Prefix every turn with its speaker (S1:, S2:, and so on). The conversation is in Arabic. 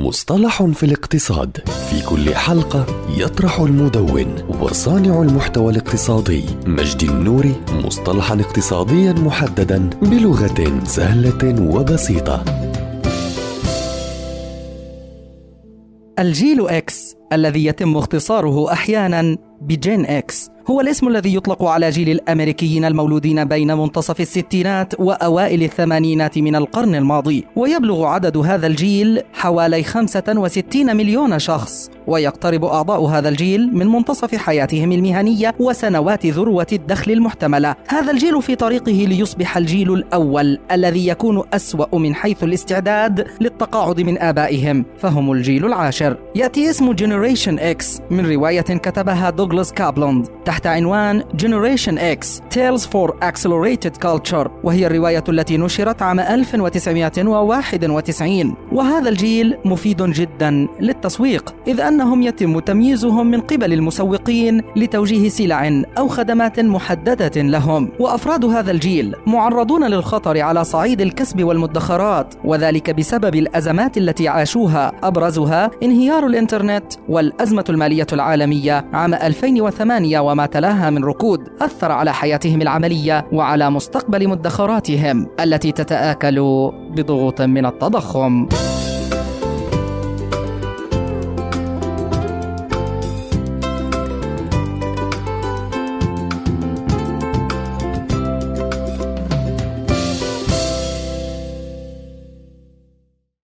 S1: مصطلح في الاقتصاد. في كل حلقة يطرح المدون وصانع المحتوى الاقتصادي مجدي النوري مصطلحا اقتصاديا محددا بلغة سهلة وبسيطة.
S2: الجيل X الذي يتم اختصاره أحيانا ب Gen X. هو الاسم الذي يطلق على جيل الأمريكيين المولودين بين منتصف الستينات وأوائل الثمانينات من القرن الماضي ويبلغ عدد هذا الجيل حوالي 65 مليون شخص ويقترب أعضاء هذا الجيل من منتصف حياتهم المهنية وسنوات ذروة الدخل المحتملة. هذا الجيل في طريقه ليصبح الجيل الأول الذي يكون أسوأ من حيث الاستعداد للتقاعد من آبائهم فهم الجيل العاشر. يأتي اسم Generation X من رواية كتبها دوغلاس كوبلاند تحت عنوان Generation X Tales for Accelerated Culture وهي الرواية التي نشرت عام 1991 وهذا الجيل مفيد جدا للتسويق إذ أنهم يتم تمييزهم من قبل المسوقين لتوجيه سلع أو خدمات محددة لهم. وأفراد هذا الجيل معرضون للخطر على صعيد الكسب والمدخرات وذلك بسبب الأزمات التي عاشوها. أبرزها انهيار الإنترنت والأزمة المالية العالمية عام 2008 وما تلاها من ركود أثر على حياتهم العملية وعلى مستقبل مدخراتهم التي تتآكل بضغوط من التضخم.